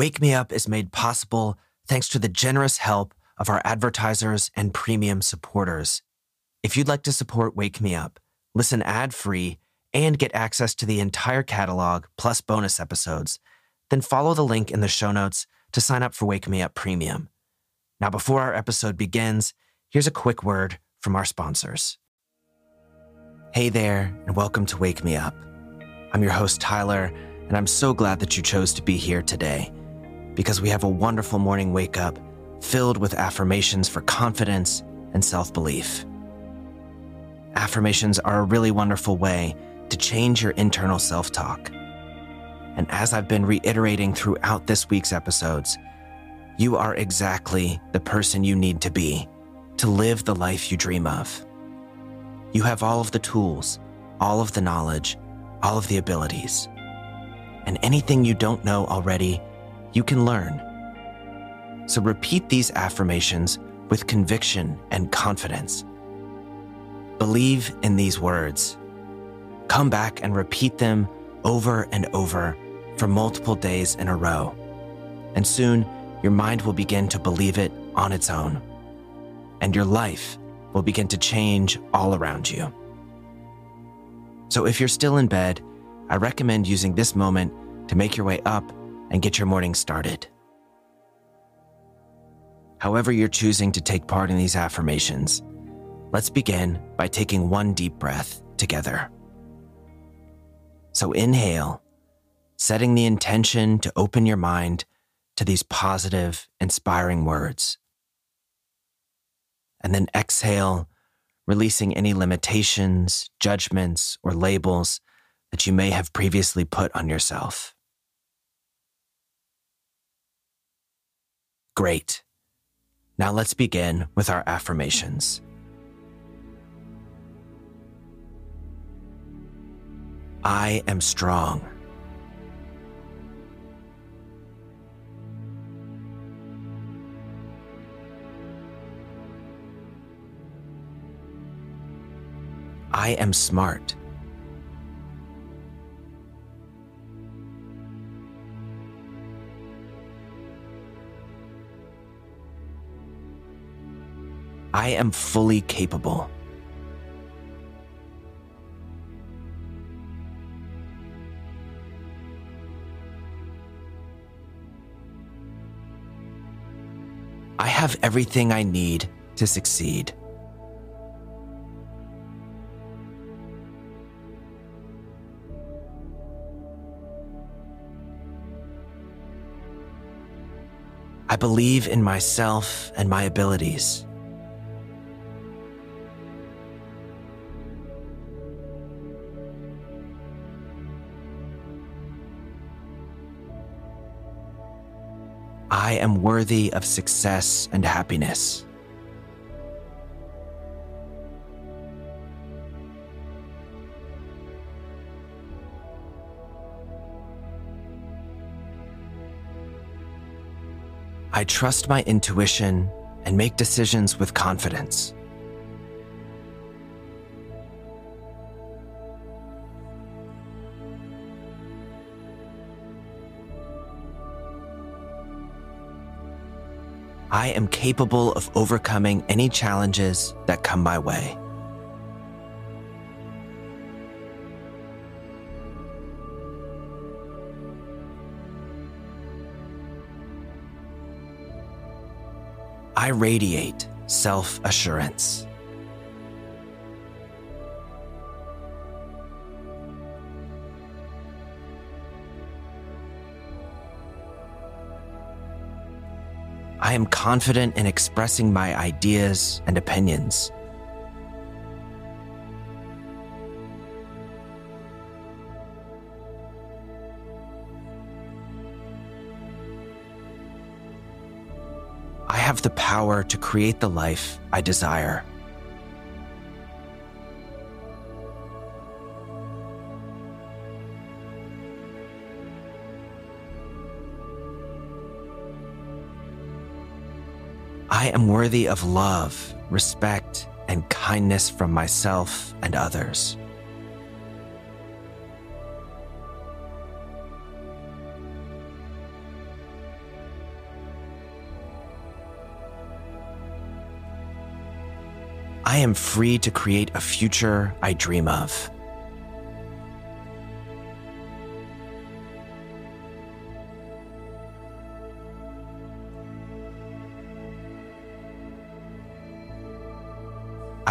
Wake Me Up is made possible thanks to the generous help of our advertisers and premium supporters. If you'd like to support Wake Me Up, listen ad free, and get access to the entire catalog plus bonus episodes, then follow the link in the show notes to sign up for Wake Me Up Premium. Now, before our episode begins, here's a quick word from our sponsors. Hey there, and welcome to Wake Me Up. I'm your host, Tyler, and I'm so glad that you chose to be here today because we have a wonderful morning wake up filled with affirmations for confidence and self belief. Affirmations are a really wonderful way to change your internal self talk. And as I've been reiterating throughout this week's episodes, you are exactly the person you need to be to live the life you dream of. You have all of the tools, all of the knowledge, all of the abilities. And anything you don't know already, you can learn. So repeat these affirmations with conviction and confidence. Believe in these words. Come back and repeat them over and over for multiple days in a row. And soon, your mind will begin to believe it on its own. And your life will begin to change all around you. So if you're still in bed, I recommend using this moment to make your way up and get your morning started. However, you're choosing to take part in these affirmations, let's begin by taking one deep breath together. So, inhale, setting the intention to open your mind to these positive, inspiring words. And then exhale, releasing any limitations, judgments, or labels that you may have previously put on yourself. Great. Now let's begin with our affirmations. I am strong. I am smart. I am fully capable. I have everything I need to succeed. I believe in myself and my abilities. I am worthy of success and happiness. I trust my intuition and make decisions with confidence. I am capable of overcoming any challenges that come my way. I radiate self assurance. I am confident in expressing my ideas and opinions. I have the power to create the life I desire. I am worthy of love, respect, and kindness from myself and others. I am free to create a future I dream of.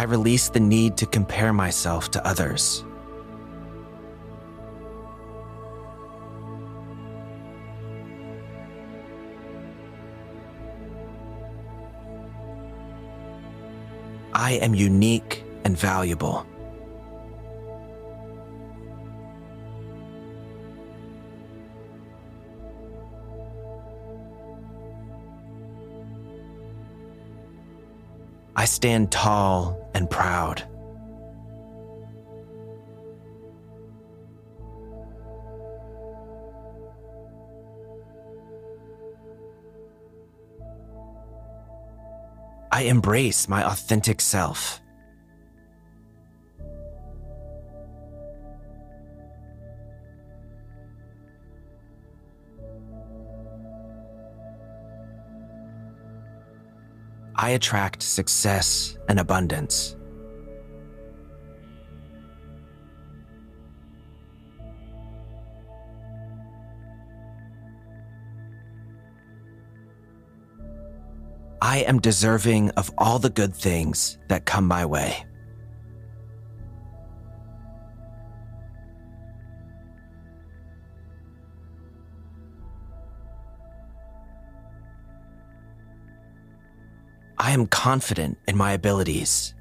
I release the need to compare myself to others. I am unique and valuable. I stand tall and proud. I embrace my authentic self. I attract success and abundance. I am deserving of all the good things that come my way. I am confident in my abilities.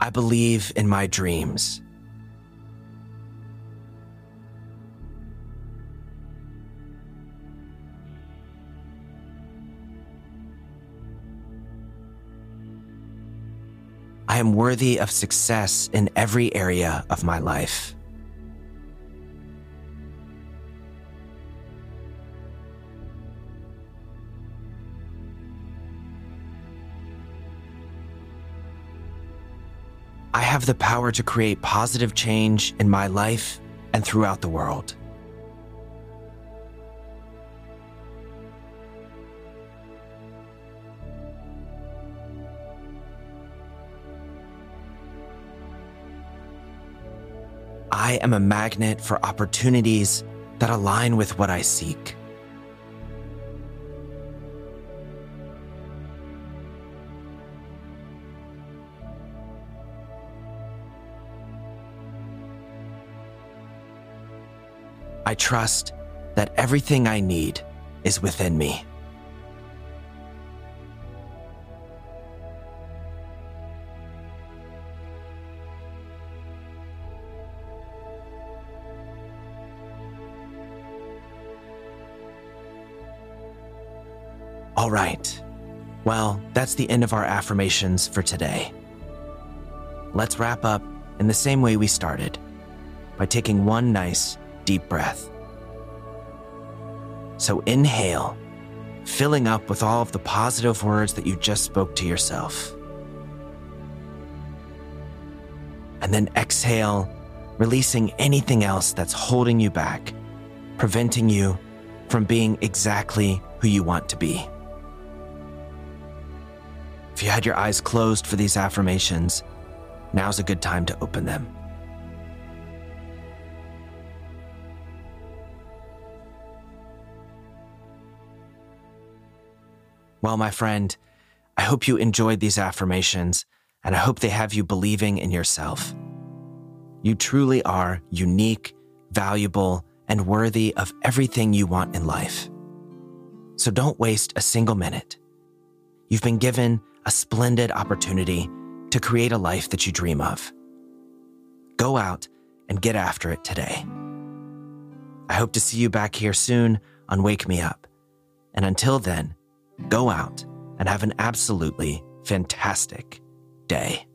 I believe in my dreams. Am worthy of success in every area of my life. I have the power to create positive change in my life and throughout the world. I am a magnet for opportunities that align with what I seek. I trust that everything I need is within me. All right. Well, that's the end of our affirmations for today. Let's wrap up in the same way we started by taking one nice, deep breath. So inhale, filling up with all of the positive words that you just spoke to yourself. And then exhale, releasing anything else that's holding you back, preventing you from being exactly who you want to be. If you had your eyes closed for these affirmations, now's a good time to open them. Well, my friend, I hope you enjoyed these affirmations, and I hope they have you believing in yourself. You truly are unique, valuable, and worthy of everything you want in life. So don't waste a single minute. You've been given a splendid opportunity to create a life that you dream of. Go out and get after it today. I hope to see you back here soon on Wake Me Up. And until then, go out and have an absolutely fantastic day.